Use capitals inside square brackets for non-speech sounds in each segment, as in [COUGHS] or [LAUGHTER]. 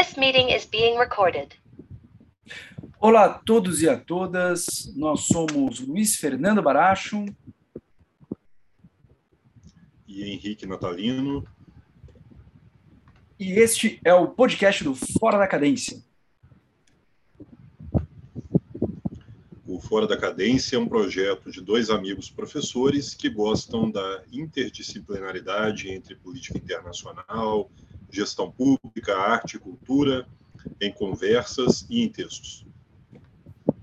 This meeting is being recorded. Olá a todos e a todas, nós somos Luiz Fernando Baracho e Henrique Natalino. E este é o podcast do Fora da Cadência. O Fora da Cadência é um projeto de dois amigos professores que gostam da interdisciplinaridade entre política internacional, gestão pública, arte e cultura, em conversas e em textos.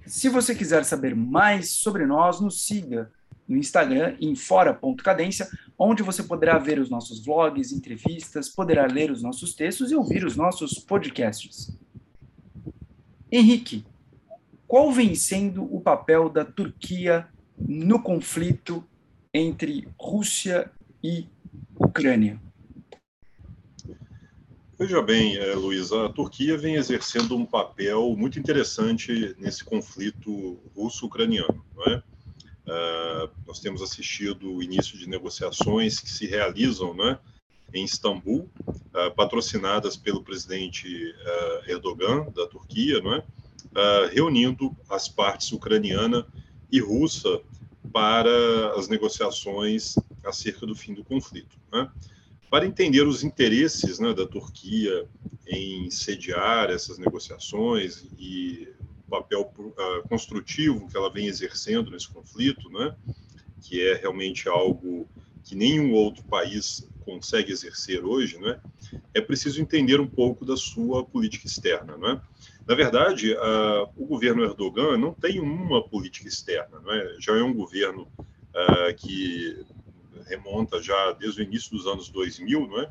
Se você quiser saber mais sobre nós, nos siga no Instagram em fora.cadência, onde você poderá ver os nossos vlogs, entrevistas, poderá ler os nossos textos e ouvir os nossos podcasts. Henrique, qual vem sendo o papel da Turquia no conflito entre Rússia e Ucrânia? Veja bem, é, Luiz, a Turquia vem exercendo um papel muito interessante nesse conflito russo-ucraniano. É? Uh, nós temos assistido o início de negociações que se realizam né, em Istambul, uh, patrocinadas pelo presidente uh, Erdogan, da Turquia, é? reunindo as partes ucraniana e russa para as negociações acerca do fim do conflito. Para entender os interesses né, da Turquia em sediar essas negociações e o papel uh, construtivo que ela vem exercendo nesse conflito, né, que é realmente algo que nenhum outro país consegue exercer hoje, né, é preciso entender um pouco da sua política externa. Né? Na verdade, uh, o governo Erdogan não tem uma política externa, né? já é um governo uh, que remonta já desde o início dos anos 2000, não é?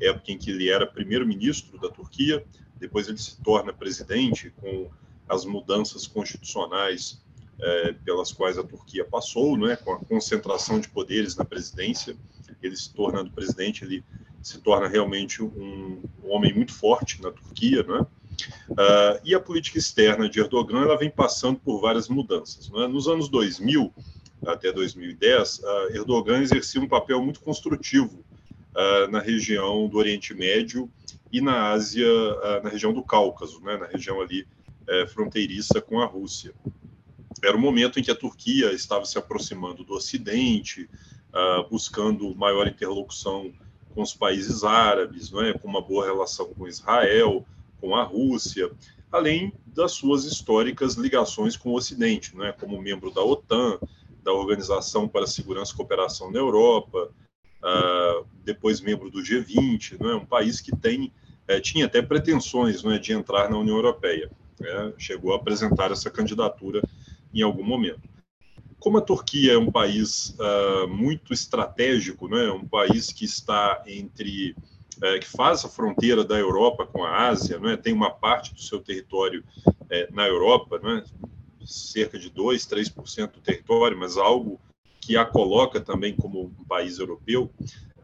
época em que ele era primeiro-ministro da Turquia, depois ele se torna presidente com as mudanças constitucionais é, pelas quais a Turquia passou, não é? com a concentração de poderes na presidência, ele se tornando presidente, ele se torna realmente um, um homem muito forte na Turquia, não é? Uh, e a política externa de Erdogan ela vem passando por várias mudanças. Não é? Nos anos 2000, até 2010, uh, Erdogan exercia um papel muito construtivo uh, na região do Oriente Médio e na Ásia, uh, na região do Cáucaso, né, na região ali uh, fronteiriça com a Rússia. Era um momento em que a Turquia estava se aproximando do Ocidente, buscando maior interlocução com os países árabes, não é, com uma boa relação com Israel, com a Rússia, além das suas históricas ligações com o Ocidente, não é, como membro da OTAN, da Organização para a Segurança e Cooperação na Europa, uh, depois membro do G20, não é um país que tem é, tinha até pretensões não é, de entrar na União Europeia. Né? chegou a apresentar essa candidatura em algum momento. Como a Turquia é um país uh, muito estratégico, né, um país que está entre é, que faz a fronteira da Europa com a Ásia, né, tem uma parte do seu território é, na Europa, né, cerca de 2, 3% do território, mas algo que a coloca também como um país europeu,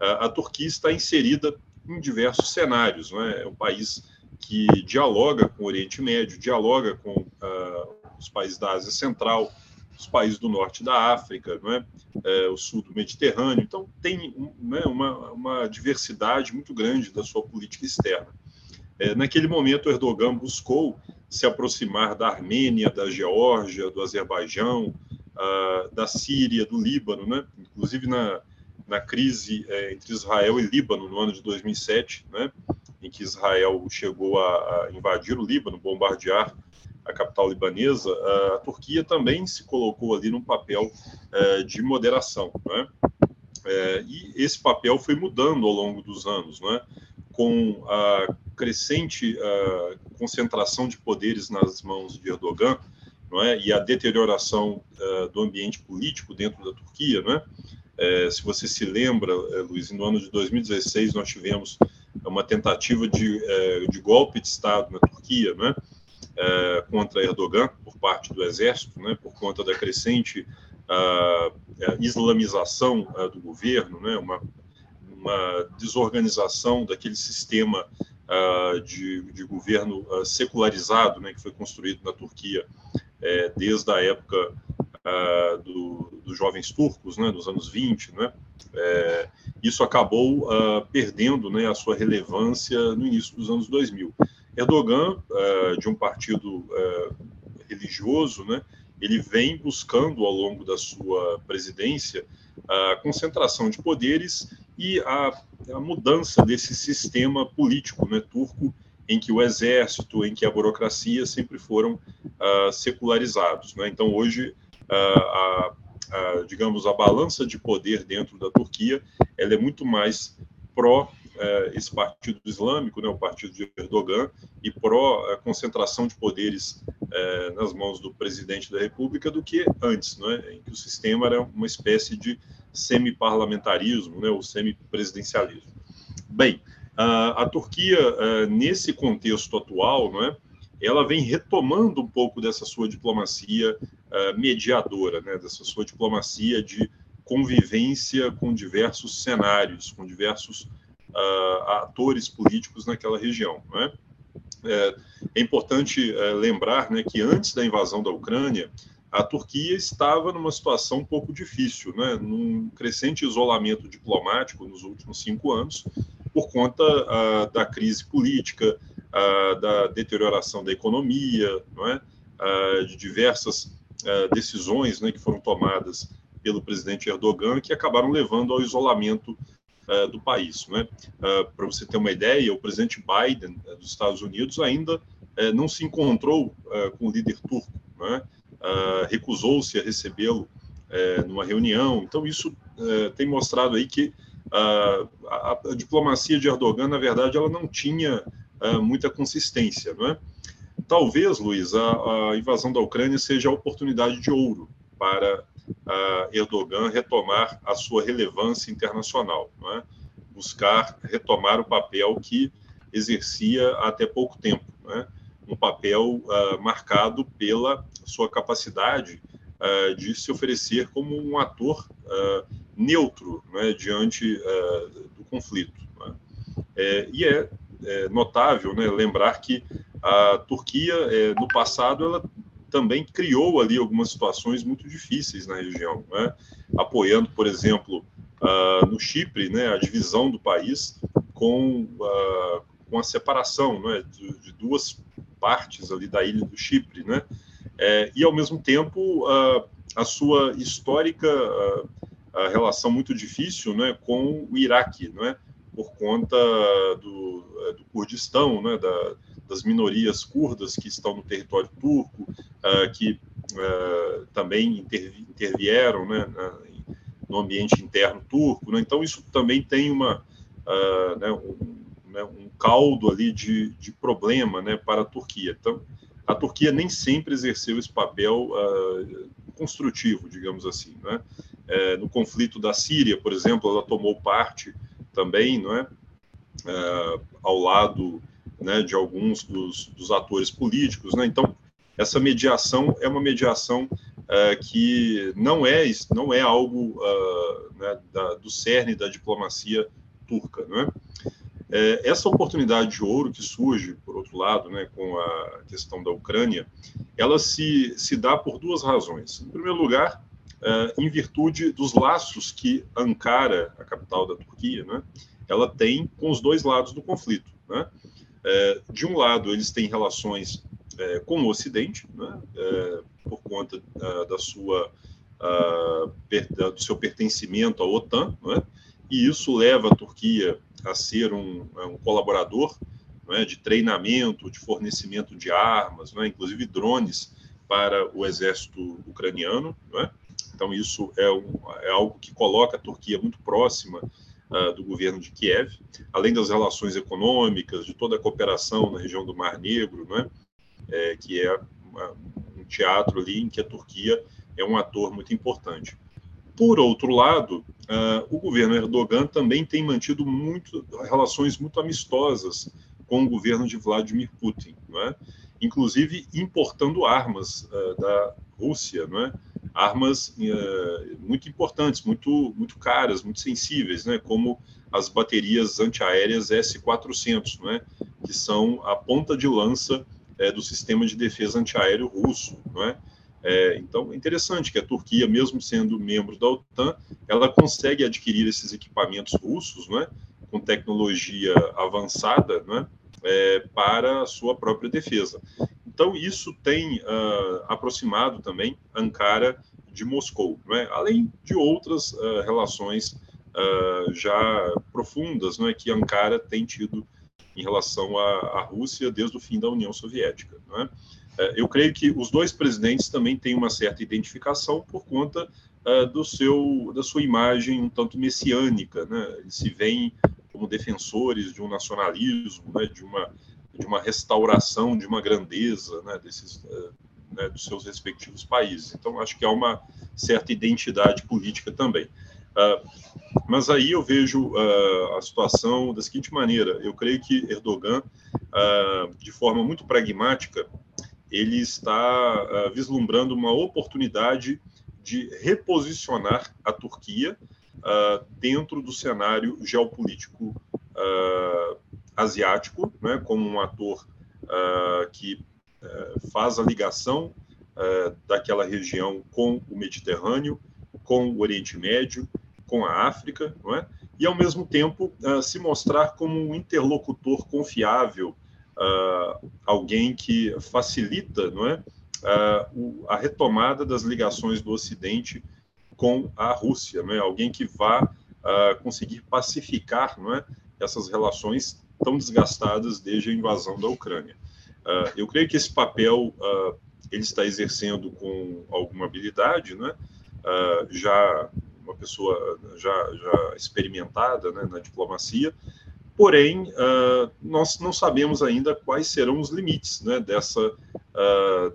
a Turquia está inserida em diversos cenários. Não é? é um país que dialoga com o Oriente Médio, dialoga com uh, os países da Ásia Central, os países do norte da África, não é? é o sul do Mediterrâneo. Então, tem um, é, uma, uma diversidade muito grande da sua política externa. É, naquele momento, Erdogan buscou se aproximar da Armênia, da Geórgia, do Azerbaijão, uh, da Síria, do Líbano, né? inclusive na, na crise é, entre Israel e Líbano no ano de 2007, né? em que Israel chegou a, a invadir o Líbano, bombardear a capital libanesa, a Turquia também se colocou ali num papel uh, de moderação. Né? É, e esse papel foi mudando ao longo dos anos, né? com a crescente uh, concentração de poderes nas mãos de Erdogan, é? E a deterioração uh, do ambiente político dentro da Turquia, é? é se você se lembra, uh, Luiz, no ano de 2016 nós tivemos uma tentativa de, uh, de golpe de Estado na Turquia, não é? contra Erdogan por parte do exército, né? Por conta da crescente islamização do governo, né? Uma uma desorganização daquele sistema de, de, governo uh, secularizado né, que foi construído na Turquia é, desde a época uh, do, dos jovens turcos, né, dos anos 20. Né, é, isso acabou perdendo né, a sua relevância no início dos anos 2000. Erdogan, de um partido religioso, né, ele vem buscando ao longo da sua presidência a concentração de poderes e a, a mudança desse sistema político né, turco em que o exército, em que a burocracia sempre foram uh, secularizados. Né? Então, hoje, uh, a, a, digamos, a balança de poder dentro da Turquia ela é muito mais pró uh, esse partido islâmico, né, o partido de Erdogan, e pró a concentração de poderes uh, nas mãos do presidente da República do que antes, né, em que o sistema era uma espécie de semi-parlamentarismo, né, ou semi-presidencialismo. Bem, a Turquia, uh, nesse contexto atual, né, ela vem retomando um pouco dessa sua diplomacia uh, mediadora, né, dessa sua diplomacia de convivência com diversos cenários, com diversos uh, atores políticos naquela região. Né? É, é, importante é, lembrar né, que antes da invasão da Ucrânia, a Turquia estava numa situação um pouco difícil, né, num crescente isolamento diplomático nos últimos cinco anos, por conta uh, da crise política, uh, da deterioração da economia, não é? Uh, de diversas decisões né, que foram tomadas pelo presidente Erdogan que acabaram levando ao isolamento do país. Né? Para você ter uma ideia, o presidente Biden dos Estados Unidos ainda não se encontrou com o líder turco, né? Recusou-se a recebê-lo numa reunião. Então isso tem mostrado aí que a, a, a, diplomacia de Erdogan, na verdade, ela não tinha uh, muita consistência, não é? Talvez, Luiz, a, a, invasão da Ucrânia seja a oportunidade de ouro para Erdogan retomar a sua relevância internacional, é? buscar retomar o papel que exercia até pouco tempo, é? Um papel uh, marcado pela sua capacidade uh, de se oferecer como um ator uh, neutro né, diante do conflito. Né? É, e é, é notável né, lembrar que a Turquia, é, no passado, ela também criou ali algumas situações muito difíceis na região, né? apoiando, por exemplo, no Chipre, né, a divisão do país com, com a separação né, de, de, duas partes ali da ilha do Chipre, né? É, e ao mesmo tempo uh, a sua histórica a relação muito difícil né, com o Iraque, não é? por conta do, do Kurdistão, né, da, das minorias curdas que estão no território turco, uh, que uh, também intervi intervieram né, na, no ambiente interno turco. Né? Então, isso também tem uma, uh, né, um, né, um, caldo ali de, de problema né, para a Turquia. Então, a Turquia nem sempre exerceu esse papel construtivo, digamos assim. Né? É, no conflito da Síria, por exemplo, ela tomou parte também, é ao lado né, de alguns dos, dos, atores políticos. Né? Então, essa mediação é uma mediação é, que não é, não é algo uh, né, da, do cerne da diplomacia turca. Não é? É, essa oportunidade de ouro que surge, por outro lado, né, com a questão da Ucrânia, ela se, se dá por duas razões. Em primeiro lugar, é, em virtude dos laços que Ankara, a capital da Turquia, né, ela tem com os dois lados do conflito. Né? É, de um lado, eles têm relações é, com o Ocidente, né, é, por conta é, da sua, do seu pertencimento à OTAN, né, e isso leva a Turquia a ser um, é, um colaborador é, de treinamento, de fornecimento de armas, é, inclusive drones para o exército ucraniano. Então, isso é, um, é, algo que coloca a Turquia muito próxima uh, do governo de Kiev, além das relações econômicas, de toda a cooperação na região do Mar Negro, é, que é uma, um teatro ali em que a Turquia é um ator muito importante. Por outro lado, uh, o governo Erdogan também tem mantido muito, relações muito amistosas com o governo de Vladimir Putin, é? inclusive importando armas uh, da Rússia, é? armas uh, muito importantes, muito, muito caras, muito sensíveis, né? como as baterias antiaéreas S-400, é? que são a ponta de lança do sistema de defesa antiaéreo russo. Não é? É, então, é interessante que a Turquia, mesmo sendo membro da OTAN, ela consegue adquirir esses equipamentos russos, né, com tecnologia avançada, né, é, para a sua própria defesa. Então, isso tem uh, aproximado também Ankara de Moscou, é? além de outras uh, relações uh, já profundas é? que Ankara tem tido em relação à, à, Rússia desde o fim da União Soviética. É? Uh, eu creio que os dois presidentes também têm uma certa identificação por conta do seu, da sua imagem um tanto messiânica. Né? Eles se veem como defensores de um nacionalismo, né? de uma de uma restauração de uma grandeza né, desses, eh, né, dos seus respectivos países. Então, acho que há uma certa identidade política também. Mas aí eu vejo a situação da seguinte maneira: eu creio que Erdogan, de forma muito pragmática, ele está vislumbrando uma oportunidade de reposicionar a Turquia dentro do cenário geopolítico asiático, né, como um ator uh, que uh, faz a ligação uh, daquela região com o Mediterrâneo, com o Oriente Médio, com a África, não é? e ao mesmo tempo se mostrar como um interlocutor confiável, alguém que facilita, não é, a retomada das ligações do Ocidente com a Rússia, não é? Alguém que vá conseguir pacificar, não é, essas relações tão desgastadas desde a invasão da Ucrânia. Uh, eu creio que esse papel uh, ele está exercendo com alguma habilidade, né? Uh, já uma pessoa já, já experimentada né, na diplomacia, porém nós não sabemos ainda quais serão os limites né, dessa,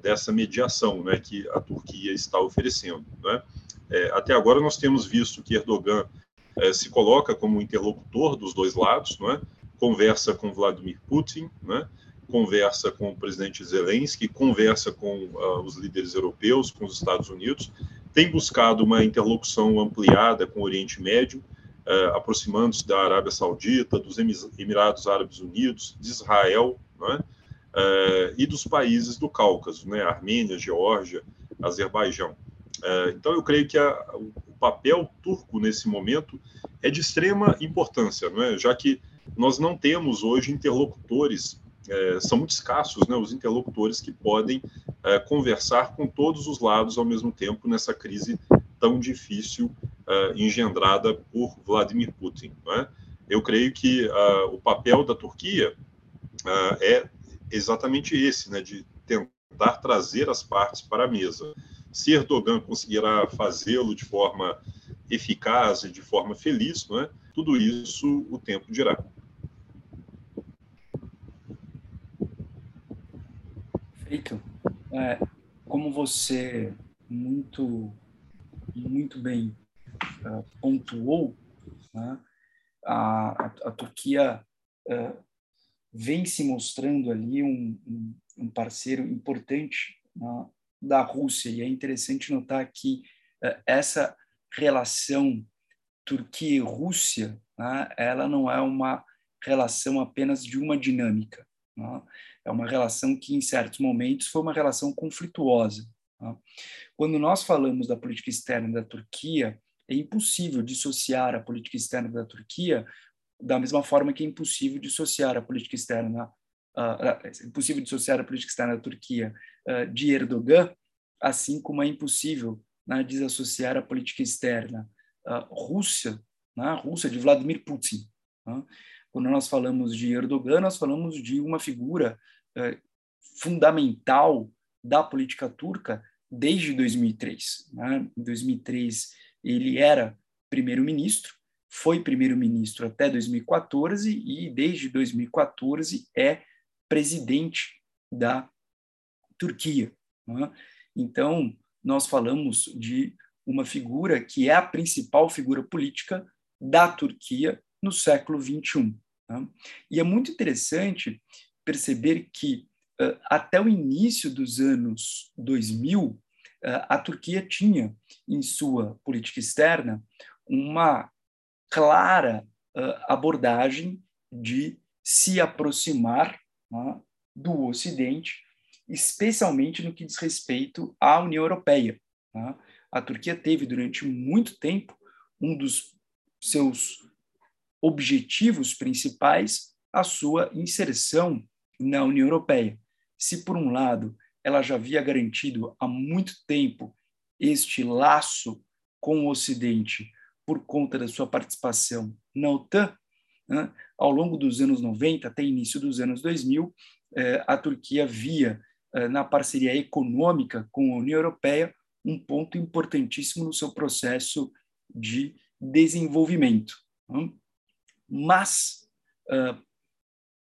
dessa mediação né, que a Turquia está oferecendo. Né? É, até agora nós temos visto que Erdogan é, se coloca como interlocutor dos dois lados, não é? conversa com Vladimir Putin, né? conversa com o presidente Zelensky, conversa com uh, os líderes europeus, com os Estados Unidos, tem buscado uma interlocução ampliada com o Oriente Médio, uh, aproximando-se da Arábia Saudita, dos Emirados Árabes Unidos, de Israel, né? uh, e dos países do Cáucaso, né? Armênia, Geórgia, Azerbaijão. então, eu creio que a, o papel turco nesse momento é de extrema importância, não é? já que nós não temos hoje interlocutores, é, são muito escassos né, os interlocutores que podem é, conversar com todos os lados ao mesmo tempo nessa crise tão difícil é, engendrada por Vladimir Putin. É? Eu creio que o papel da Turquia é exatamente esse, né, de tentar trazer as partes para a mesa. Se Erdogan conseguirá fazê-lo de forma eficaz e de forma feliz, não é? tudo isso o tempo dirá. Perfeito. É, como você muito, muito bem uh, pontuou, né, a, a, Turquia uh, vem se mostrando ali um, um, um parceiro importante né, da Rússia, e é interessante notar que uh, essa relação Turquia e Rússia, né, ela não é uma relação apenas de uma dinâmica. Né? É uma relação que, em certos momentos, foi uma relação conflituosa. Tá? Quando nós falamos da política externa da Turquia, é impossível dissociar a política externa da Turquia da mesma forma que é impossível dissociar a política externa, uh, é impossível dissociar a política externa da Turquia uh, de Erdogan, assim como é impossível né, desassociar a política externa Rússia, né, Rússia de Vladimir Putin. Tá? Quando nós falamos de Erdogan, nós falamos de uma figura é, fundamental da política turca desde 2003. Né? Em 2003, ele era primeiro-ministro, foi primeiro-ministro até 2014 e, desde 2014, é presidente da Turquia. Né? Então, nós falamos de uma figura que é a principal figura política da Turquia no século XXI. Né? E é muito interessante perceber que até o início dos anos 2000, uh, a Turquia tinha em sua política externa uma clara uh, abordagem de se aproximar né, do Ocidente, especialmente no que diz respeito à União Europeia. Né? A Turquia teve durante muito tempo um dos seus objetivos principais a sua inserção na União Europeia. Se, por um lado, ela já havia garantido há muito tempo este laço com o Ocidente por conta da sua participação na OTAN, né, ao longo dos anos 90 até início dos anos 2000, eh, a Turquia via eh, na parceria econômica com a União Europeia um ponto importantíssimo no seu processo de desenvolvimento. Né. Mas, uh,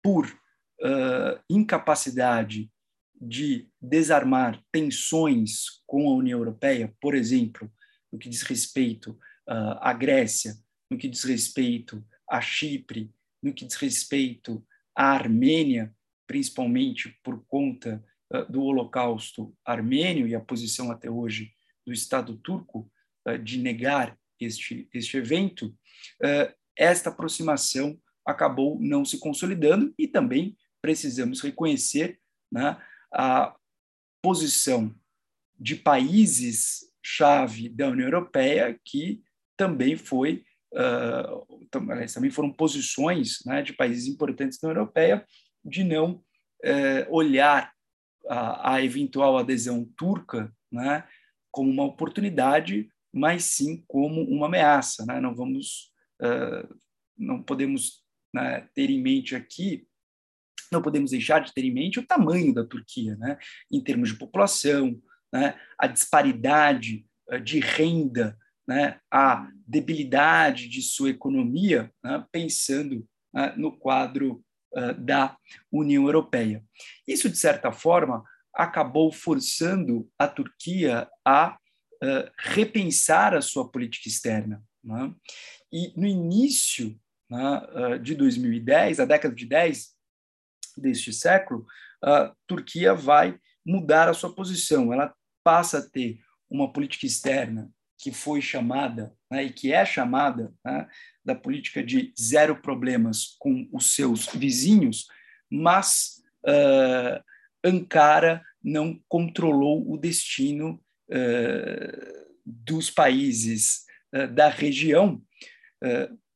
por uh, incapacidade de desarmar tensões com a União Europeia, por exemplo, no que diz respeito uh, à Grécia, no que diz respeito a Chipre, no que diz respeito à Armênia, principalmente por conta uh, do Holocausto armênio e a posição até hoje do Estado turco uh, de negar este, este evento, esta aproximação acabou não se consolidando e também precisamos reconhecer né, a posição de países chave da União Europeia que também foi uh, também foram posições né, de países importantes da União Europeia de não uh, olhar a, a, eventual adesão turca né, como uma oportunidade, mas sim como uma ameaça. Né? Não vamos, uh, não podemos né, ter em mente aqui não podemos deixar de ter em mente o tamanho da Turquia, né? em termos de população, né? a disparidade de renda né, a debilidade de sua economia, né, pensando né, no quadro uh, da União Europeia. Isso, de certa forma, acabou forçando a Turquia a uh, repensar a sua política externa. Né? E no início uh, de 2010, a década de 10 deste século, a Turquia vai mudar a sua posição. Ela passa a ter uma política externa que foi chamada, né, e que é chamada, né, da política de zero problemas com os seus vizinhos, mas uh, Ankara não controlou o destino uh, dos países uh, da região,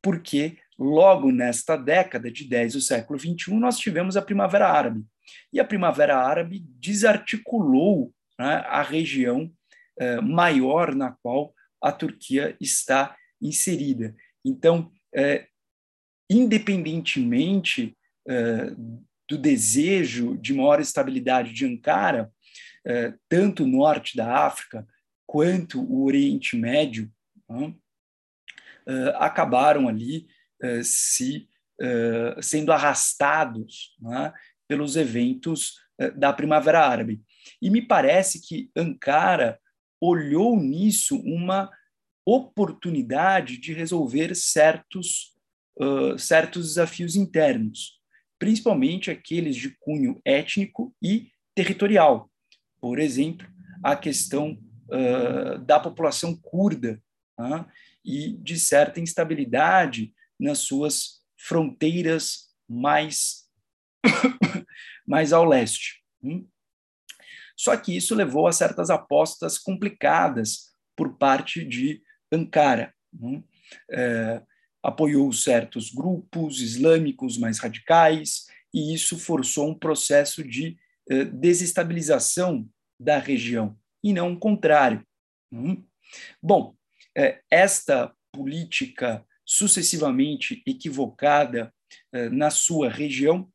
porque logo nesta década de 10 do século 21 nós tivemos a Primavera Árabe. E a Primavera Árabe desarticulou né, a região eh, maior na qual a Turquia está inserida. Então, é, independentemente é, do desejo de maior estabilidade de Ankara, é, tanto o norte da África quanto o Oriente Médio né, acabaram ali se sendo arrastados né, pelos eventos da Primavera Árabe. E me parece que Ankara olhou nisso uma oportunidade de resolver certos, uh, certos desafios internos, principalmente aqueles de cunho étnico e territorial. Por exemplo, a questão uh, da população curda uh, e de certa instabilidade nas suas fronteiras mais, [COUGHS] mais ao leste. Hum? Só que isso levou a certas apostas complicadas por parte de Ankara. Né? É, apoiou certos grupos islâmicos mais radicais, e isso forçou um processo de é, desestabilização da região, e não o contrário. Né? Bom, é, esta política sucessivamente equivocada é, na sua região,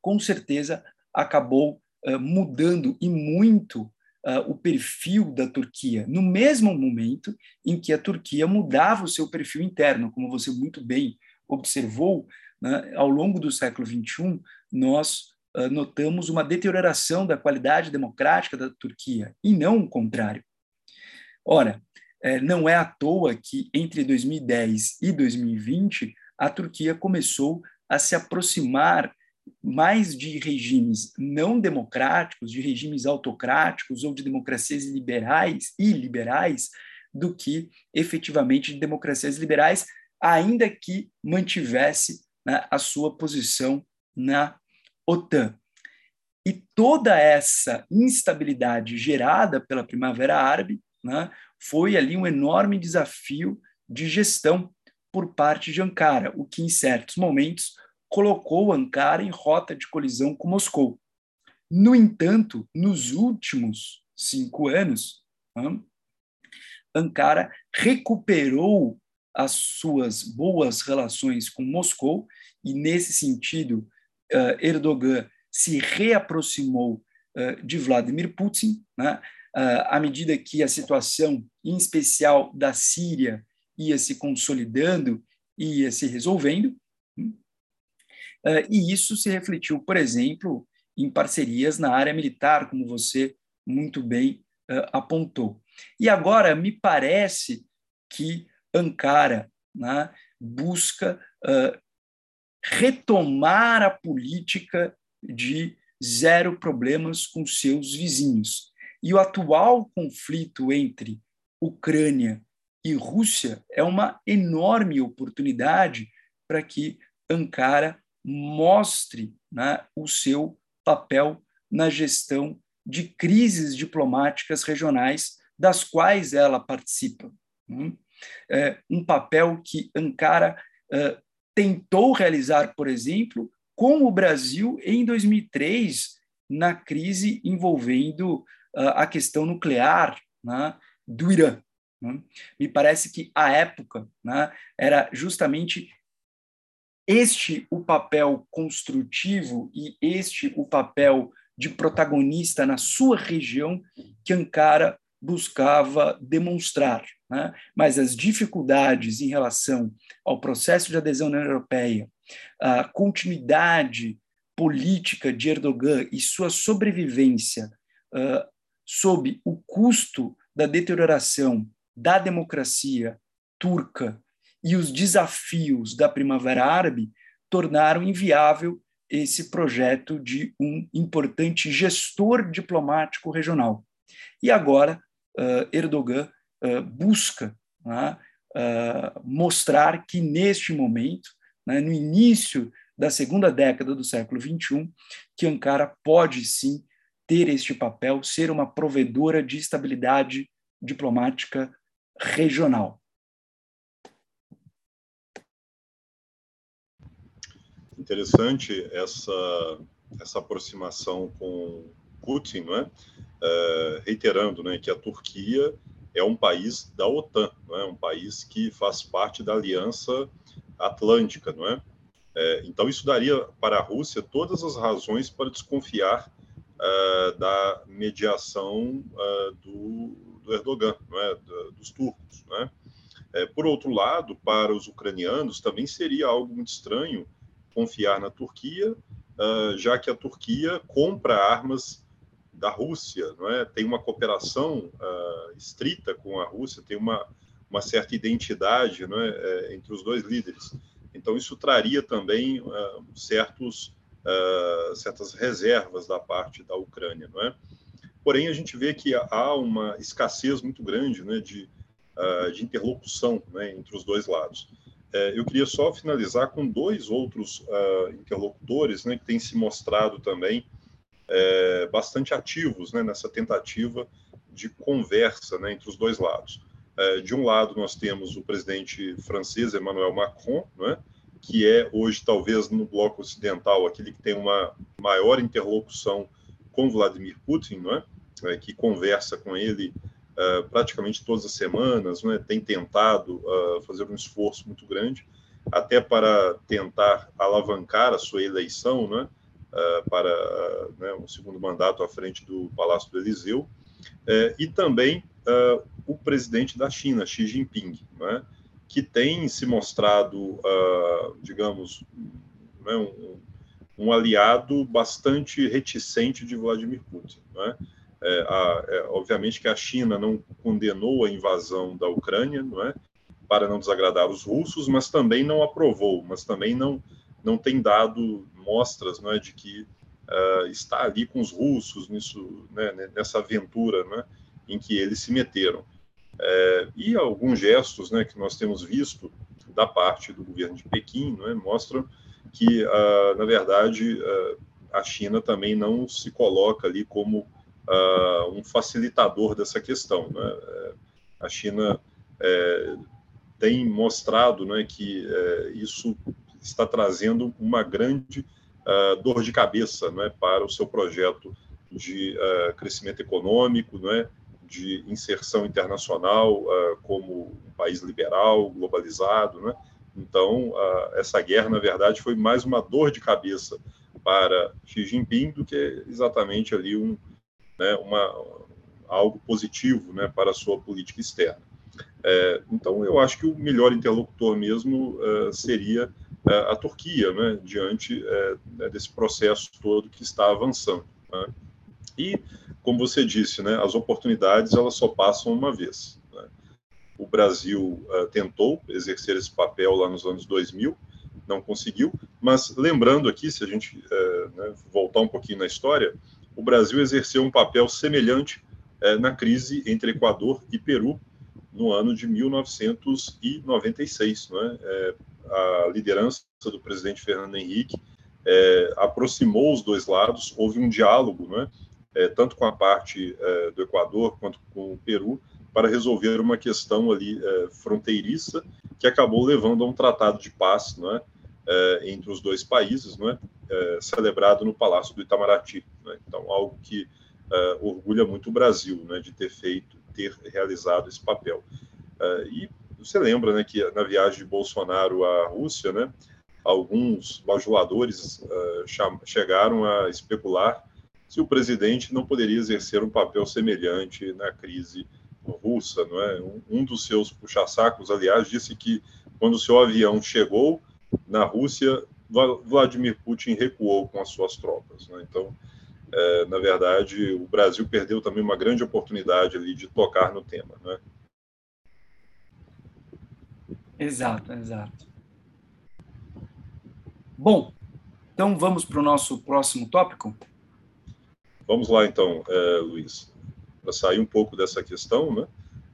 com certeza acabou uh, mudando e muito uh, o perfil da Turquia, no mesmo momento em que a Turquia mudava o seu perfil interno, como você muito bem observou, né, ao longo do século XXI, nós notamos uma deterioração da qualidade democrática da Turquia, e não o contrário. Ora, eh, não é à toa que entre 2010 e 2020 a Turquia começou a se aproximar mais de regimes não democráticos, de regimes autocráticos ou de democracias liberais e liberais, do que efetivamente de democracias liberais, ainda que mantivesse né, a sua posição na OTAN. E toda essa instabilidade gerada pela Primavera Árabe né, foi ali um enorme desafio de gestão por parte de Ankara, o que em certos momentos colocou Ankara em rota de colisão com Moscou. No entanto, nos últimos cinco anos, Ankara recuperou as suas boas relações com Moscou e, nesse sentido, Erdogan se reaproximou de Vladimir Putin, né, à medida que a situação, em especial da Síria, ia se consolidando ia se resolvendo. e isso se refletiu, por exemplo, em parcerias na área militar, como você muito bem apontou. E agora me parece que Ankara né, busca retomar a política de zero problemas com seus vizinhos. E o atual conflito entre Ucrânia e Rússia é uma enorme oportunidade para que Ankara mostre né, o seu papel na gestão de crises diplomáticas regionais das quais ela participa. Hum? É um papel que Ankara tentou realizar, por exemplo, com o Brasil em 2003, na crise envolvendo a questão nuclear né, do Irã. Né? Me parece que a época né, era justamente este o papel construtivo e este o papel de protagonista na sua região que Ankara buscava demonstrar. Né? Mas as dificuldades em relação ao processo de adesão na União Europeia, a continuidade política de Erdogan e sua sobrevivência sob o custo da deterioração da democracia turca e os desafios da Primavera Árabe tornaram inviável esse projeto de um importante gestor diplomático regional. E agora, uh, Erdogan uh, busca uh, mostrar que, neste momento, né, no início da segunda década do século XXI, que Ankara pode sim ter este papel, ser uma provedora de estabilidade diplomática regional. Interessante essa, essa aproximação com Putin, não é? Uh, reiterando né, que a Turquia é um país da OTAN, não é? um país que faz parte da Aliança Atlântica, não é? é então isso daria para a Rússia todas as razões para desconfiar uh, da mediação uh, do, do, Erdogan, é? dos turcos, é? é? Por outro lado, para os ucranianos também seria algo muito estranho confiar na Turquia, já que a Turquia compra armas da Rússia, é? Tem uma cooperação estrita com a Rússia, tem uma, uma certa identidade, é? entre os dois líderes. Então isso traria também certos uh, certas reservas da parte da Ucrânia, não é? Porém a gente vê que há uma escassez muito grande, né, de de interlocução, né, entre os dois lados. É, eu queria só finalizar com dois outros interlocutores, né, que têm se mostrado também é, bastante ativos né, nessa tentativa de conversa né, entre os dois lados. É, de um lado, nós temos o presidente francês Emmanuel Macron, né, que é hoje, talvez, no bloco ocidental, aquele que tem uma maior interlocução com Vladimir Putin, né, é, que conversa com ele uh, praticamente todas as semanas, né, tem tentado uh, fazer um esforço muito grande, até para tentar alavancar a sua eleição, né, uh, para né, um segundo mandato à frente do Palácio do Eliseu, e também o presidente da China, Xi Jinping, né, que tem se mostrado, digamos, né, um, um, aliado bastante reticente de Vladimir Putin. Né? É, a, é, obviamente que a China não condenou a invasão da Ucrânia, não é? para não desagradar os russos, mas também não aprovou, mas também não, não tem dado mostras né, de que uh, está ali com os russos nisso, né, nessa aventura né, em que eles se meteram. É, e alguns gestos né, que nós temos visto da parte do governo de Pequim né, mostram que, uh, na verdade, uh, a China também não se coloca ali como um facilitador dessa questão. Né? a China é, tem mostrado né, que é, isso está trazendo uma grande dor de cabeça né, para o seu projeto de crescimento econômico, né, de inserção internacional uh, como um país liberal, globalizado. Né? Então, essa guerra, na verdade, foi mais uma dor de cabeça para Xi Jinping do que exatamente ali um, né, uma, algo positivo né, para a sua política externa. É, então, eu acho que o melhor interlocutor mesmo é, seria é, a Turquia, né, diante né, desse processo todo que está avançando. Né? E, como você disse, né, as oportunidades elas só passam uma vez. Né? O Brasil é, tentou exercer esse papel lá nos anos 2000, não conseguiu, mas lembrando aqui, se a gente é, né, voltar um pouquinho na história, o Brasil exerceu um papel semelhante na crise entre Equador e Peru no ano de 1996. Né? A liderança do presidente Fernando Henrique aproximou os dois lados, houve um diálogo, né? É, tanto com a parte é, do Equador quanto com o Peru, para resolver uma questão ali é, fronteiriça que acabou levando a um tratado de paz né, entre os dois países, né, celebrado no Palácio do Itamaraty. Né, então, algo que orgulha muito o Brasil né, de ter feito ter realizado esse papel. E você lembra né, que na viagem de Bolsonaro à Rússia, né, alguns bajuladores uh, chegaram a especular se o presidente não poderia exercer um papel semelhante na crise russa. Não é? um, dos seus puxa-sacos, aliás, disse que quando seu avião chegou na Rússia, Vladimir Putin recuou com as suas tropas. Né? Então, é, na verdade, o Brasil perdeu também uma grande oportunidade ali de tocar no tema, né? Exato, exato. Bom, então vamos para o nosso próximo tópico? Vamos lá, então, é, Luiz, para sair um pouco dessa questão, né?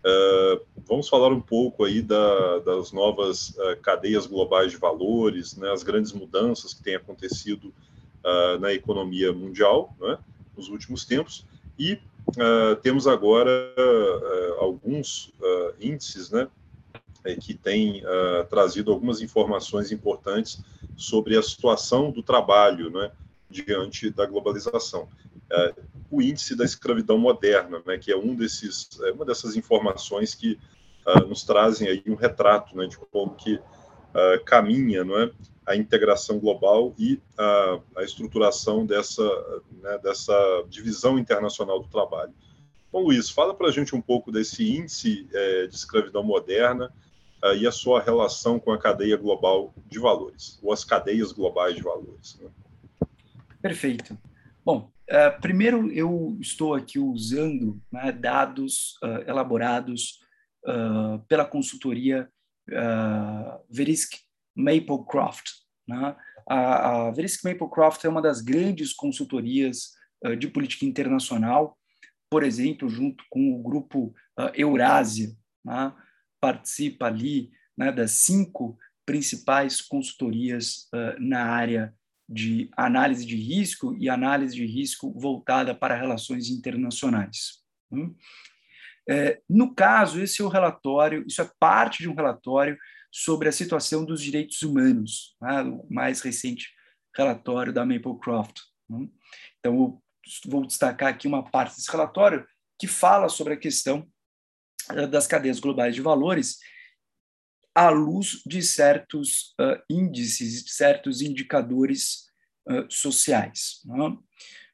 É, vamos falar um pouco aí da, das novas é, cadeias globais de valores, né, as grandes mudanças que têm acontecido uh, na economia mundial né, nos últimos tempos. E uh, temos agora uh, alguns índices né, eh, que têm trazido algumas informações importantes sobre a situação do trabalho né, diante da globalização. O índice da escravidão moderna, né, que é um desses, é uma dessas informações que nos trazem aí um retrato né, de como que caminha não é, a integração global e a, a estruturação dessa, né, dessa divisão internacional do trabalho. Bom, Luiz, fala para a gente um pouco desse índice é, de escravidão moderna uh, e a sua relação com a cadeia global de valores, ou as cadeias globais de valores. Né? Perfeito. Bom, uh, primeiro eu estou aqui usando né, dados uh, elaborados pela consultoria Verisk Maplecroft. Né? A, a Verisk Maplecroft é uma das grandes consultorias uh, de política internacional, por exemplo, junto com o grupo uh, Eurásia, né? participa ali né, das cinco principais consultorias uh, na área de análise de risco e análise de risco voltada para relações internacionais. Hum? É, no caso, esse é o relatório, isso é parte de um relatório sobre a situação dos direitos humanos, né, o mais recente relatório da Maplecroft. Né? Então, vou destacar aqui uma parte desse relatório que fala sobre a questão eh, das cadeias globais de valores à luz de certos uh, índices, de certos indicadores uh, sociais. Né?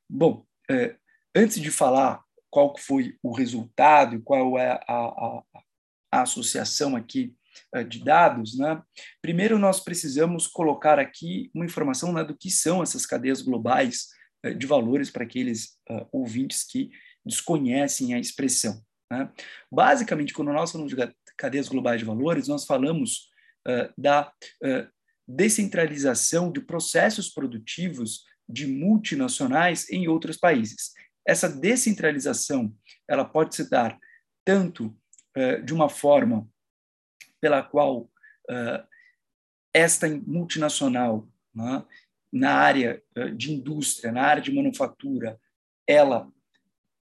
Bom, uh, antes de falar qual foi o resultado qual é a, a, a associação aqui eh, de dados, né? primeiro nós precisamos colocar aqui uma informação né, do que são essas cadeias globais eh, de valores para aqueles uh, ouvintes que desconhecem a expressão. Né? Basicamente, quando nós falamos de cadeias globais de valores, nós falamos uh, da uh, descentralização de processos produtivos de multinacionais em outros países. Essa descentralização ela pode se dar tanto de uma forma pela qual uh, esta multinacional, né, na área uh, de indústria, na área de manufatura, ela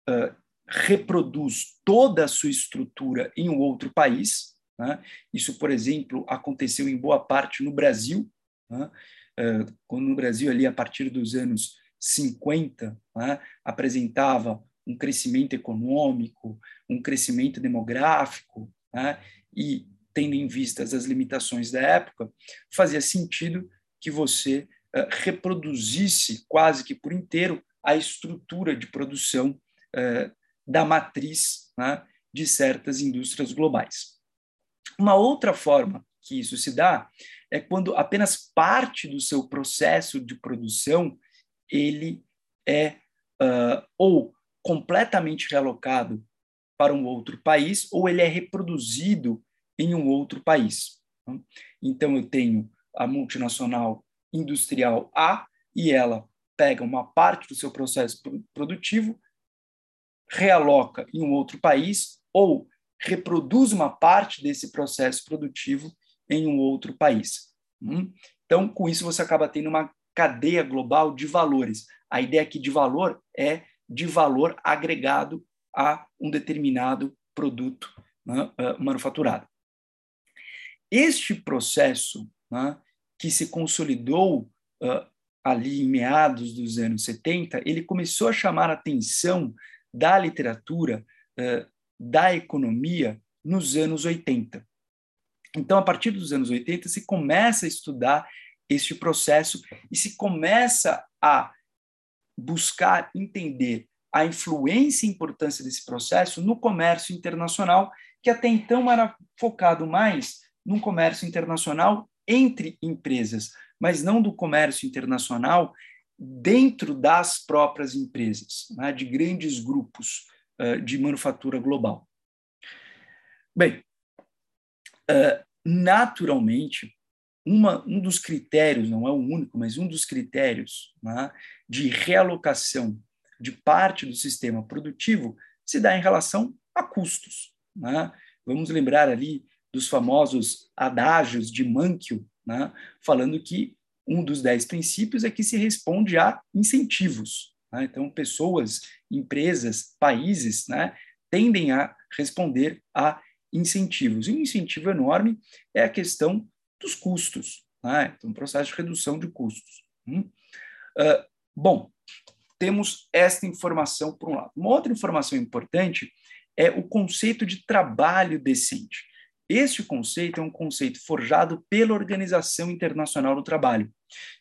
uh, reproduz toda a sua estrutura em um outro país. Né? Isso, por exemplo, aconteceu em boa parte no Brasil. né? uh, quando no Brasil, ali a partir dos anos 50, né, apresentava um crescimento econômico, um crescimento demográfico, né, e tendo em vista as limitações da época, fazia sentido que você uh, reproduzisse quase que por inteiro a estrutura de produção uh, da matriz né, de certas indústrias globais. Uma outra forma que isso se dá é quando apenas parte do seu processo de produção ele é uh, ou completamente realocado para um outro país ou ele é reproduzido em um outro país. Então eu tenho a multinacional industrial A e ela pega uma parte do seu processo produtivo, realoca em um outro país ou reproduz uma parte desse processo produtivo em um outro país. Hum? Então, com isso, você acaba tendo uma cadeia global de valores. A ideia aqui de valor é de valor agregado a um determinado produto né, manufaturado. Este processo né, que se consolidou uh, ali em meados dos anos 70, ele começou a chamar a atenção da literatura, uh, da economia, nos anos 80. Então, a partir dos anos 80, se começa a estudar este processo e se começa a buscar entender a influência e importância desse processo no comércio internacional, que até então era focado mais num comércio internacional entre empresas, mas não do comércio internacional dentro das próprias empresas, né, de grandes grupos uh, de manufatura global. Bem, uh, naturalmente, uma, um dos critérios, não é o único, mas um dos critérios né, de realocação de parte do sistema produtivo se dá em relação a custos. Né? Vamos lembrar ali dos famosos adágios de Mankio, né, falando que um dos dez princípios é que se responde a incentivos. Né? Então, pessoas, empresas, países né, tendem a responder a incentivos. E um incentivo enorme é a questão dos custos, né? então, um processo de redução de custos. Hum? Uh, bom, temos esta informação por um lado. Uma outra informação importante é o conceito de trabalho decente. Este conceito é um conceito forjado pela Organização Internacional do Trabalho.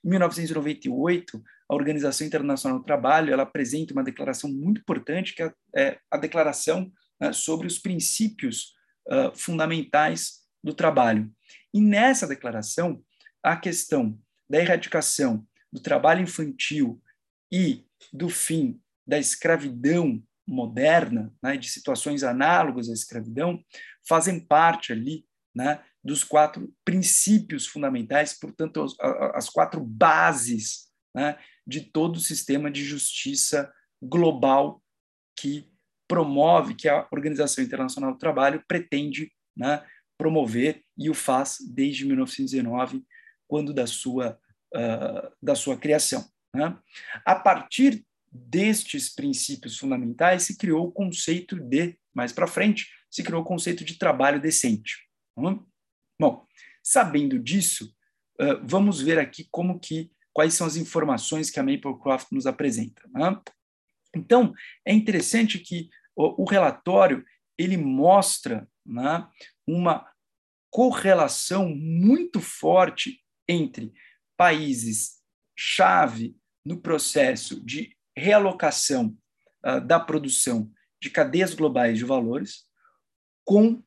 Em 1998, a Organização Internacional do Trabalho ela apresenta uma declaração muito importante, que é, é a Declaração né, sobre os Princípios uh, Fundamentais do Trabalho. E nessa declaração, a questão da erradicação do trabalho infantil e do fim da escravidão moderna, né, de situações análogas à escravidão, fazem parte ali né, dos quatro princípios fundamentais, portanto, as, quatro bases né, de todo o sistema de justiça global que promove, que a Organização Internacional do Trabalho pretende né, promover e o faz desde 1919, quando da sua, uh, da sua criação. Né? A partir destes princípios fundamentais se criou o conceito de, mais para frente, se criou o conceito de trabalho decente. Tá bom, sabendo disso, vamos ver aqui como que quais são as informações que a Maplecroft nos apresenta. Né? Então, é interessante que o, o relatório ele mostra né, uma correlação muito forte entre países chave no processo de realocação uh, da produção de cadeias globais de valores com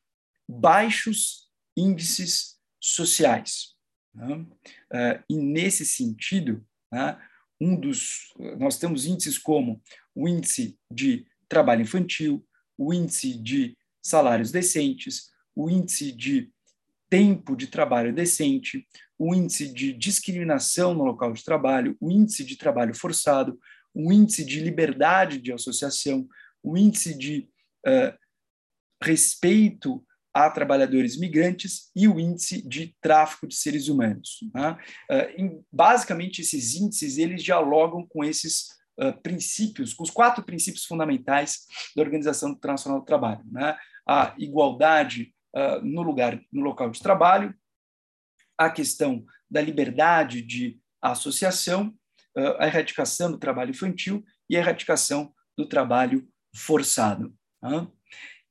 baixos índices sociais. Né? Uh, e nesse sentido, né, um dos nós temos índices como o índice de trabalho infantil, o índice de salários decentes, o índice de tempo de trabalho decente, o índice de discriminação no local de trabalho, o índice de trabalho forçado, o índice de liberdade de associação, o índice de uh, respeito a trabalhadores migrantes e o índice de tráfico de seres humanos. Né? Uh, em, basicamente, esses índices eles dialogam com esses uh, princípios, com os quatro princípios fundamentais da Organização Internacional do Trabalho: né? a igualdade no lugar, no local de trabalho, a questão da liberdade de associação, a erradicação do trabalho infantil e a erradicação do trabalho forçado.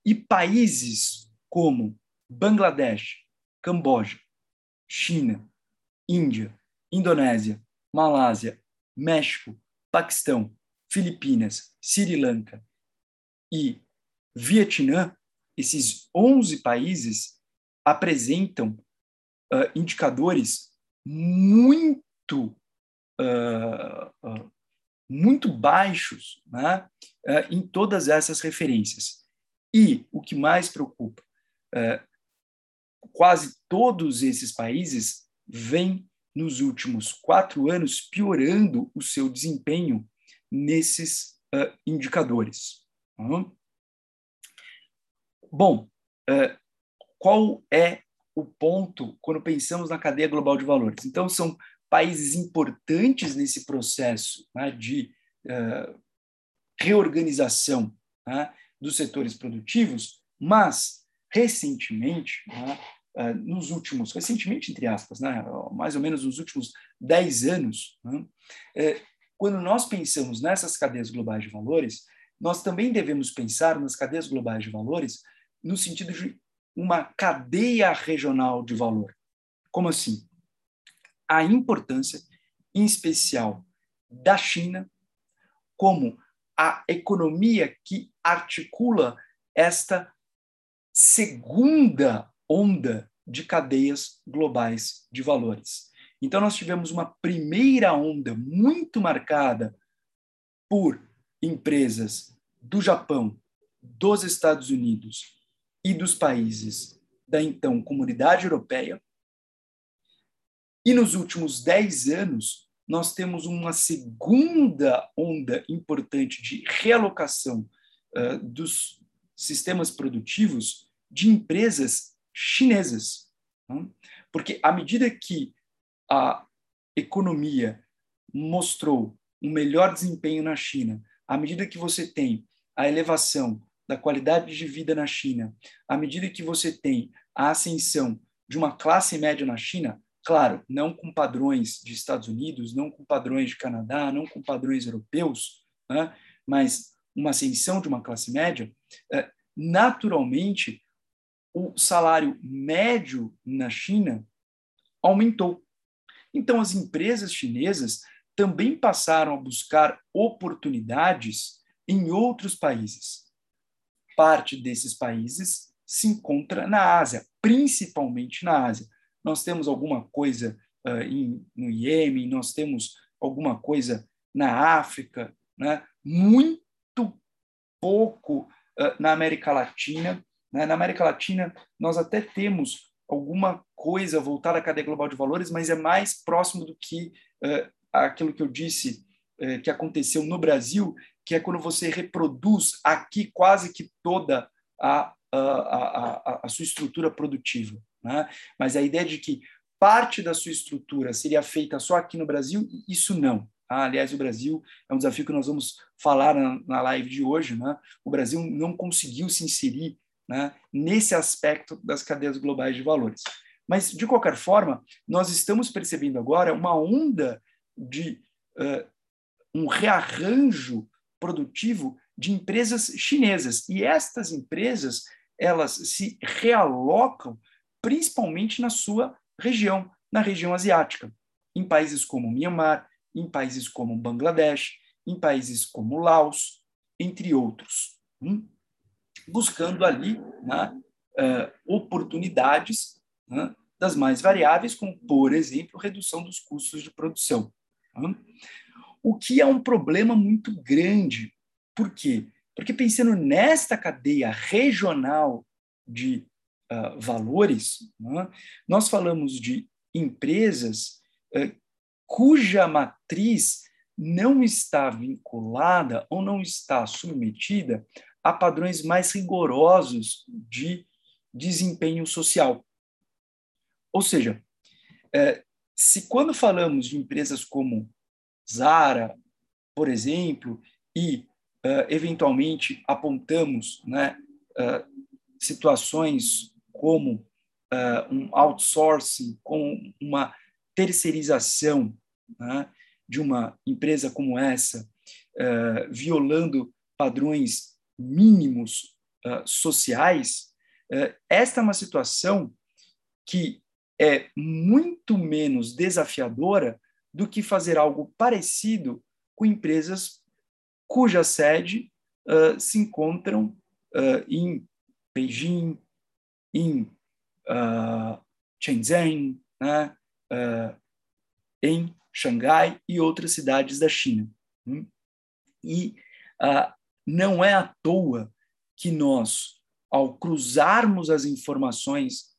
E países como Bangladesh, Camboja, China, Índia, Indonésia, Malásia, México, Paquistão, Filipinas, Sri Lanka e Vietnã, esses 11 países apresentam uh, indicadores muito uh, uh, muito baixos né, em todas essas referências. E o que mais preocupa, quase todos esses países vêm nos últimos quatro anos piorando o seu desempenho nesses indicadores. Uhum. Bom, qual é o ponto quando pensamos na cadeia global de valores? Então, são países importantes nesse processo né, de uh, reorganização né, dos setores produtivos, mas, recentemente, né, uh, nos últimos, recentemente, entre aspas, né, mais ou menos nos últimos 10 anos, uh, quando nós pensamos nessas cadeias globais de valores, nós também devemos pensar nas cadeias globais de valores no sentido de uma cadeia regional de valor. Como assim? A importância, em especial, da China como a economia que articula esta segunda onda de cadeias globais de valores. Então, nós tivemos uma primeira onda muito marcada por empresas do Japão, dos Estados Unidos e dos países da então Comunidade Europeia. E nos últimos dez anos, nós temos uma segunda onda importante de realocação uh, dos sistemas produtivos de empresas chinesas. Né? Porque à medida que a economia mostrou um melhor desempenho na China, à medida que você tem a elevação da qualidade de vida na China, à medida que você tem a ascensão de uma classe média na China, claro, não com padrões de Estados Unidos, não com padrões de Canadá, não com padrões europeus, né, mas uma ascensão de uma classe média, é, naturalmente o salário médio na China aumentou. Então, as empresas chinesas também passaram a buscar oportunidades em outros países parte desses países se encontra na Ásia, principalmente na Ásia. Nós temos alguma coisa uh, em, no Iêmen, nós temos alguma coisa na África, né? muito pouco uh, na América Latina. Né? Na América Latina, nós até temos alguma coisa voltada à cadeia global de valores, mas é mais próximo do que uh, aquilo que eu disse que aconteceu no Brasil, que é quando você reproduz aqui quase que toda a, a, a, a sua estrutura produtiva. Né? Mas a ideia de que parte da sua estrutura seria feita só aqui no Brasil, isso não. Ah, aliás, o Brasil é um desafio que nós vamos falar na, na live de hoje. Né? O Brasil não conseguiu se inserir né, nesse aspecto das cadeias globais de valores. Mas, de qualquer forma, nós estamos percebendo agora uma onda de uh, um rearranjo produtivo de empresas chinesas. E estas empresas, elas se realocam principalmente na sua região, na região asiática, em países como Myanmar, em países como Bangladesh, em países como Laos, entre outros, hum? buscando ali né, uh, oportunidades né, das mais variáveis, como, por exemplo, redução dos custos de produção. Hum? o que é um problema muito grande. Por quê? Porque pensando nesta cadeia regional de uh, valores, né, nós falamos de empresas uh, cuja matriz não está vinculada ou não está submetida a padrões mais rigorosos de desempenho social. Ou seja, uh, se quando falamos de empresas como Zara, por exemplo, e uh, eventualmente apontamos né, situações como uh, um outsourcing, com uma terceirização né, de uma empresa como essa, uh, violando padrões mínimos uh, sociais, esta é uma situação que é muito menos desafiadora do que fazer algo parecido com empresas cuja sede se encontram em Beijing, em uh, Shenzhen, né, em Xangai e outras cidades da China. Hum? E não é à toa que nós, ao cruzarmos as informações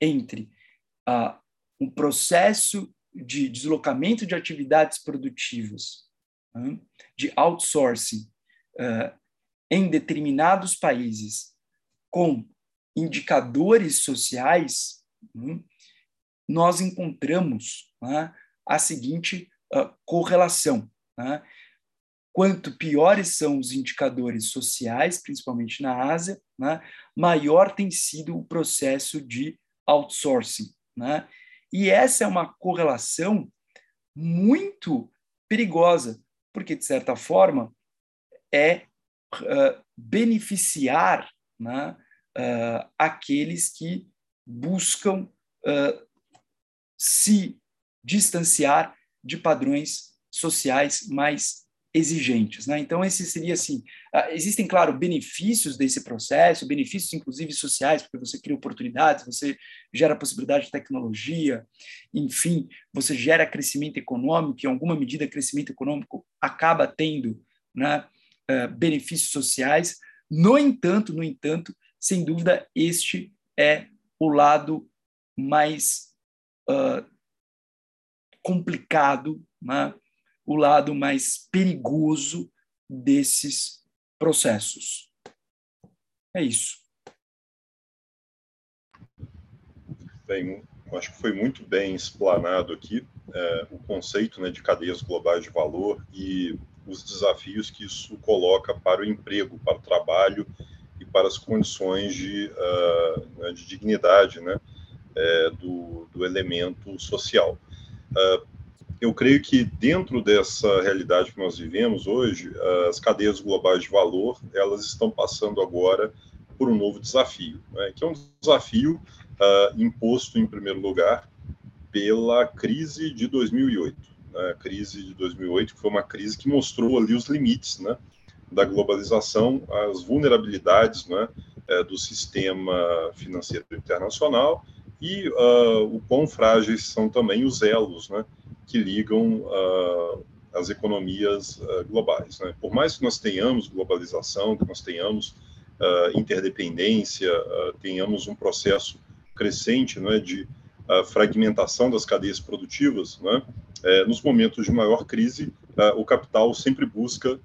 entre um processo de deslocamento de atividades produtivas, hum, de outsourcing, uh, em determinados países com indicadores sociais, hum, nós encontramos né, a seguinte uh, correlação. Né? Quanto piores são os indicadores sociais, principalmente na Ásia, né, maior tem sido o processo de outsourcing. Né? E essa é uma correlação muito perigosa, porque, de certa forma, é uh, beneficiar né, uh, aqueles que buscam uh, se distanciar de padrões sociais mais exigentes. Né? Então, esse seria assim: uh, existem, claro, benefícios desse processo, benefícios inclusive sociais, porque você cria oportunidades, você gera possibilidade de tecnologia, enfim, você gera crescimento econômico, em alguma medida, crescimento econômico acaba tendo né, uh, benefícios sociais. No entanto, no entanto, sem dúvida, este é o lado mais uh, complicado, né? o lado mais perigoso desses processos. É isso. Bem, acho que foi muito bem explanado aqui é, o conceito né, de cadeias globais de valor e os desafios que isso coloca para o emprego, para o trabalho para as condições de, uh, de dignidade né, é, do, do elemento social. Uh, eu creio que dentro dessa realidade que nós vivemos hoje, as cadeias globais de valor elas estão passando agora por um novo desafio, né, que é um desafio imposto em primeiro lugar pela crise de 2008. Né, a crise de 2008 que foi uma crise que mostrou ali os limites, né, da globalização, as vulnerabilidades, né, é, do sistema financeiro internacional e uh, o quão frágeis são também os elos, né, que ligam uh, as economias uh, globais. Né? Por mais que nós tenhamos globalização, que nós tenhamos interdependência, tenhamos um processo crescente né, de fragmentação das cadeias produtivas, né? É, nos momentos de maior crise, o capital sempre busca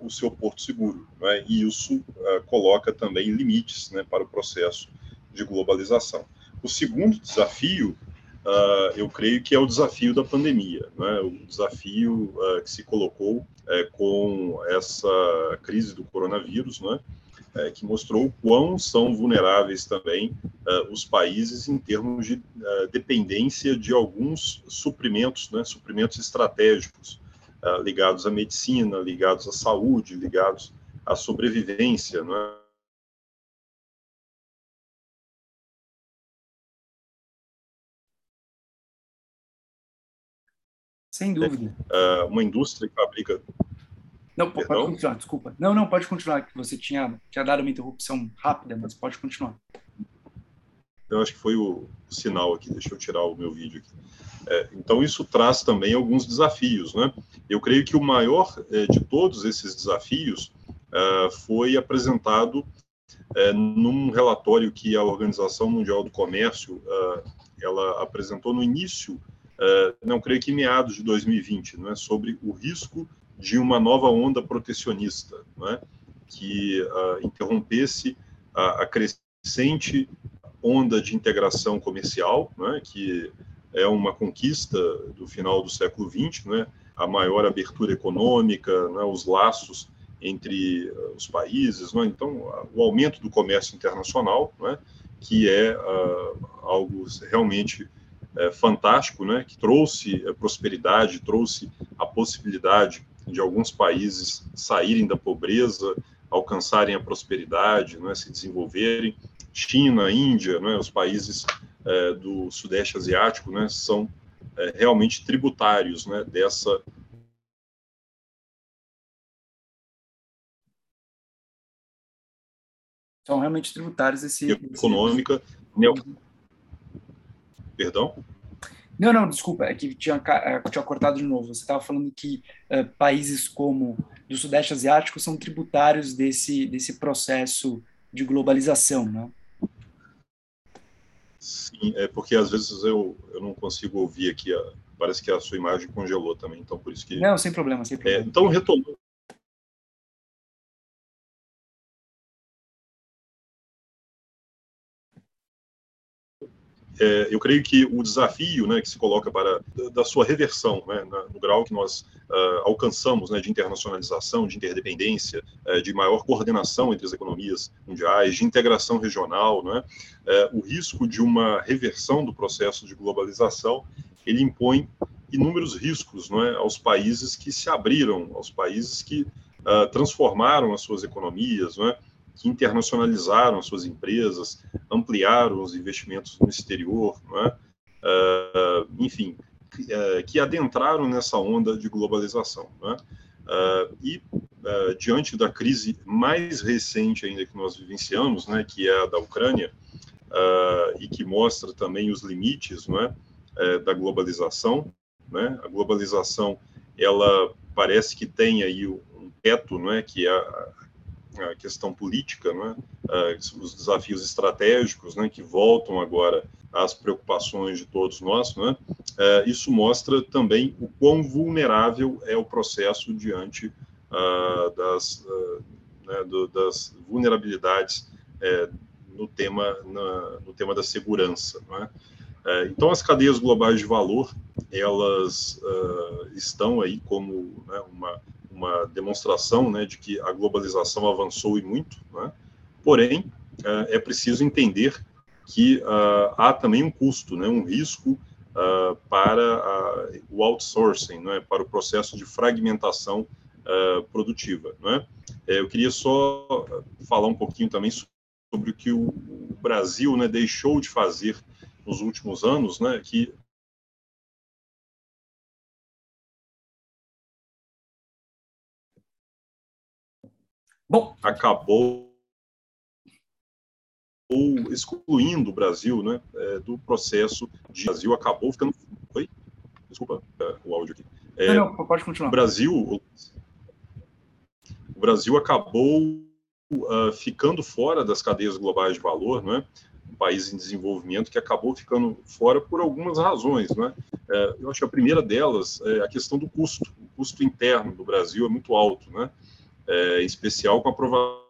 o seu porto seguro, né? e isso coloca também limites né, para o processo de globalização. O segundo desafio uh, eu creio que é o desafio da pandemia, né? o desafio uh, que se colocou uh, com essa crise do coronavírus? É, que mostrou quão são vulneráveis também os países em termos de dependência de alguns suprimentos, suprimentos estratégicos ligados à medicina, ligados à saúde, ligados à sobrevivência, né? Sem dúvida. Uh, uma indústria que fabrica. Não, pode continuar, desculpa. Não, não, pode continuar, que você tinha, tinha dado uma interrupção rápida, mas pode continuar. Eu acho que foi o sinal aqui, deixa eu tirar o meu vídeo aqui. É, então, isso traz também alguns desafios, né? Eu creio que o maior é, de todos esses desafios é, foi apresentado é, num relatório que a Organização Mundial do Comércio é, ela apresentou no início uh, não creio que meados de 2020, não é, sobre o risco de uma nova onda protecionista, não é, que interrompesse a, a, crescente onda de integração comercial, não é, que é uma conquista do final do século XX, não é, a maior abertura econômica, não é, os laços entre uh, os países, não é? então o aumento do comércio internacional, não é, que é uh, algo realmente é, fantástico, né, que trouxe é, prosperidade, trouxe a possibilidade de alguns países saírem da pobreza, alcançarem a prosperidade, né, se desenvolverem. China, Índia, né, os países é, do Sudeste Asiático, né, são é, realmente tributários né, dessa são realmente tributários desse econômica desse... Perdão? Não, não, desculpa, é que tinha, é, tinha cortado de novo. Você estava falando que uh, países como do Sudeste Asiático são tributários desse, desse processo de globalização, né? Sim, é porque às vezes eu, eu não consigo ouvir aqui, a, parece que a sua imagem congelou também, então por isso que... Não, sem problema, sem problema. É, então, retomando, é, eu creio que o desafio né, que se coloca para da sua reversão, né, no grau que nós uh, alcançamos né, de internacionalização, de interdependência, uh, de maior coordenação entre as economias mundiais, de integração regional, né, uh, o risco de uma reversão do processo de globalização, ele impõe inúmeros riscos né, aos países que se abriram, aos países que transformaram as suas economias, né, que internacionalizaram suas empresas, ampliaram os investimentos no exterior, uh, enfim, que, uh, que, adentraram nessa onda de globalização. Uh, e, diante da crise mais recente ainda que nós vivenciamos, né, que é a da Ucrânia, e que mostra também os limites da globalização, né, a globalização ela parece que tem aí um teto, não é, que é a, a questão política, né, os desafios estratégicos, né, que voltam agora às preocupações de todos nós, né, isso mostra também o quão vulnerável é o processo diante uh, das, uh, né, do, das vulnerabilidades é, no tema na, no tema da segurança, né? então as cadeias globais de valor elas uh, estão aí como né, uma uma demonstração né, de que a globalização avançou e muito, né? porém, é, é preciso entender que uh, há também um custo, né, um risco uh, para uh, o outsourcing, né, para o processo de fragmentação produtiva. Né? eu queria só falar um pouquinho também sobre o que o Brasil né, deixou de fazer nos últimos anos, né, que Bom, acabou excluindo o Brasil né, é, do processo de. O Brasil acabou ficando. Oi? Desculpa é, o áudio aqui. É, não, não, pode continuar. O Brasil, o Brasil acabou uh, ficando fora das cadeias globais de valor, né? um país em desenvolvimento que acabou ficando fora por algumas razões. Né? É, eu acho que a primeira delas é a questão do custo. O custo interno do Brasil é muito alto. Né? É, em especial com a aprovação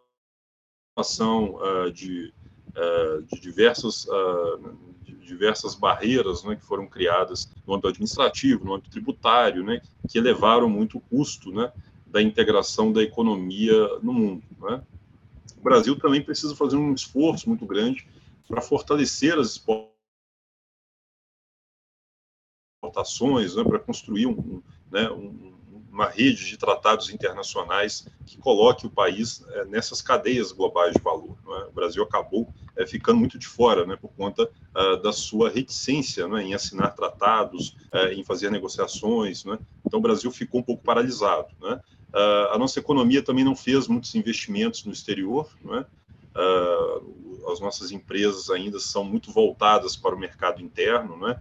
uh, de, uh, de, diversas, uh, de diversas barreiras né, que foram criadas no âmbito administrativo, no âmbito tributário, né, que elevaram muito o custo né, da integração da economia no mundo. Né. O Brasil também precisa fazer um esforço muito grande para fortalecer as exportações, né, para construir um, né, um uma rede de tratados internacionais que coloque o país é, nessas cadeias globais de valor. É? O Brasil acabou é, ficando muito de fora, né, por conta uh, da sua reticência né, em assinar tratados, uh, em fazer negociações. Né? Então, o Brasil ficou um pouco paralisado. Uh, a nossa economia também não fez muitos investimentos no exterior. Né? as nossas empresas ainda são muito voltadas para o mercado interno, né?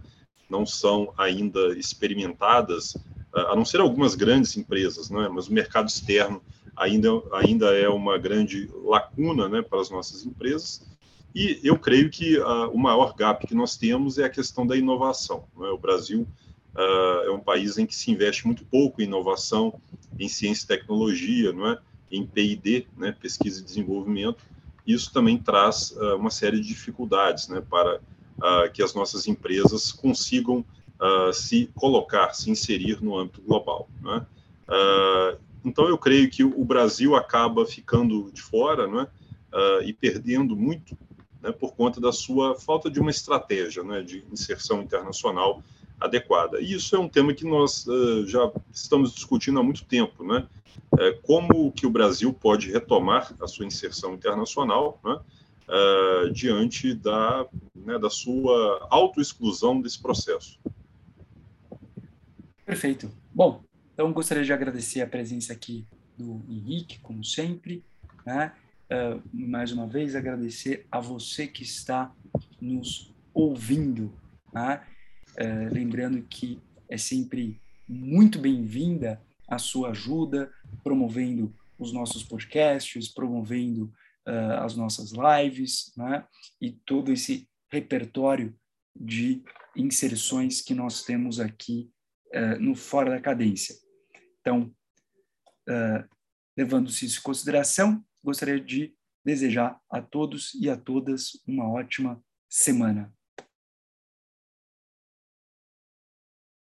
não são ainda experimentadas a não ser algumas grandes empresas, né, mas o mercado externo ainda, ainda é uma grande lacuna né, para as nossas empresas. E eu creio que uh, o maior gap que nós temos é a questão da inovação. Né? O Brasil uh, é um país em que se investe muito pouco em inovação, em ciência e tecnologia, não é? em P&D, né? pesquisa e desenvolvimento. Isso também traz uh, uma série de dificuldades né? para que as nossas empresas consigam uh, se colocar, se inserir no âmbito global. Né? Uh, então, eu creio que o Brasil acaba ficando de fora né? uh, e perdendo muito né, por conta da sua falta de uma estratégia né, de inserção internacional adequada. E isso é um tema que nós uh, já estamos discutindo há muito tempo, né? É, como que o Brasil pode retomar a sua inserção internacional, né? Uh, diante da, né, da sua autoexclusão desse processo. Perfeito. Bom, então gostaria de agradecer a presença aqui do Henrique, como sempre, né? Uh, mais uma vez agradecer a você que está nos ouvindo, né? uh, lembrando que é sempre muito bem-vinda a sua ajuda, promovendo os nossos podcasts, promovendo uh, as nossas lives, né? E todo esse repertório de inserções que nós temos aqui no Fora da Cadência. Então, levando-se isso em consideração, gostaria de desejar a todos e a todas uma ótima semana.